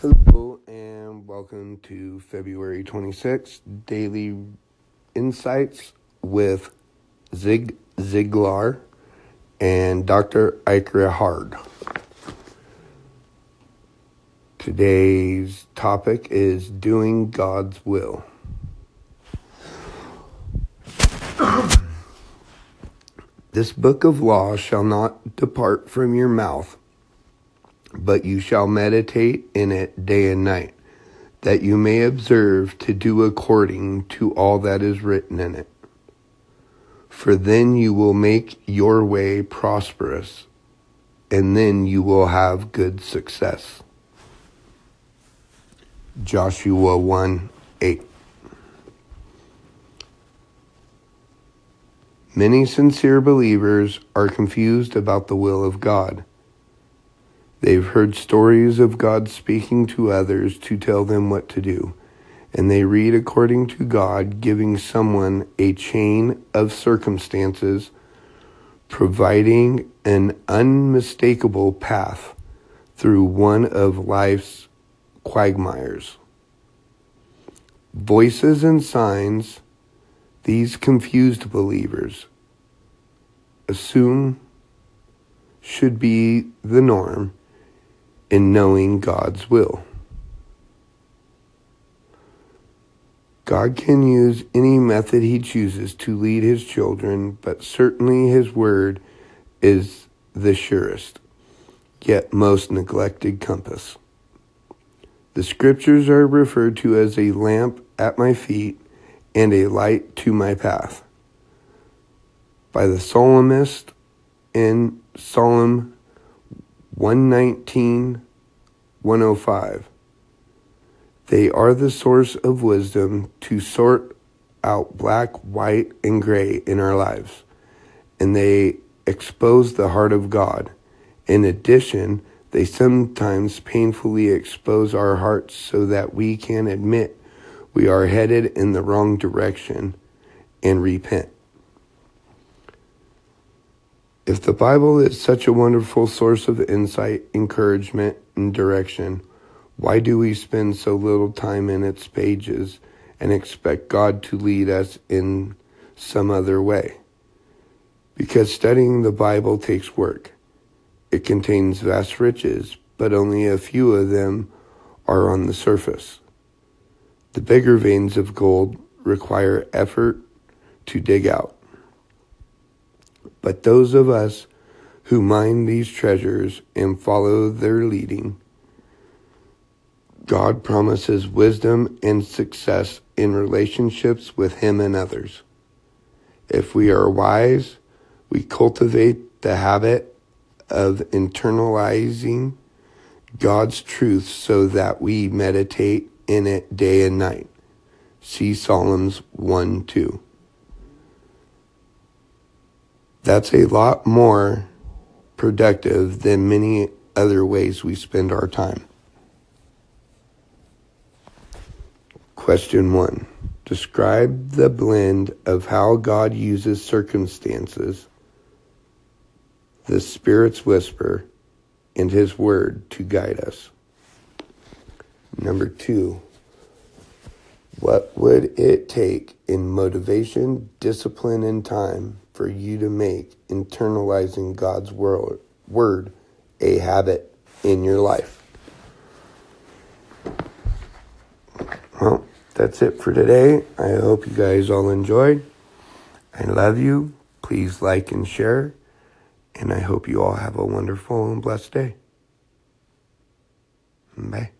Hello and welcome to February 26th Daily Insights with Zig Ziglar and Dr. Ike Reighard. Today's topic is doing God's will. this book of law shall not depart from your mouth but you shall meditate in it day and night, that you may observe to do according to all that is written in it. For then you will make your way prosperous, and then you will have good success. Joshua 1 8. Many sincere believers are confused about the will of God. They've heard stories of God speaking to others to tell them what to do, and they read according to God giving someone a chain of circumstances, providing an unmistakable path through one of life's quagmires. Voices and signs, these confused believers assume should be the norm in knowing God's will. God can use any method he chooses to lead his children, but certainly his word is the surest, yet most neglected compass. The scriptures are referred to as a lamp at my feet and a light to my path. By the psalmist in Psalm 119, 105. They are the source of wisdom to sort out black, white, and gray in our lives, and they expose the heart of God. In addition, they sometimes painfully expose our hearts so that we can admit we are headed in the wrong direction and repent. If the Bible is such a wonderful source of insight, encouragement, and direction, why do we spend so little time in its pages and expect God to lead us in some other way? Because studying the Bible takes work. It contains vast riches, but only a few of them are on the surface. The bigger veins of gold require effort to dig out. But those of us who mine these treasures and follow their leading, God promises wisdom and success in relationships with Him and others. If we are wise, we cultivate the habit of internalizing God's truth so that we meditate in it day and night. See Psalms 1 2. That's a lot more productive than many other ways we spend our time. Question one Describe the blend of how God uses circumstances, the Spirit's whisper, and His Word to guide us. Number two, what would it take in motivation, discipline, and time for you to make internalizing God's word, word a habit in your life. Well, that's it for today. I hope you guys all enjoyed. I love you. Please like and share. And I hope you all have a wonderful and blessed day. Bye.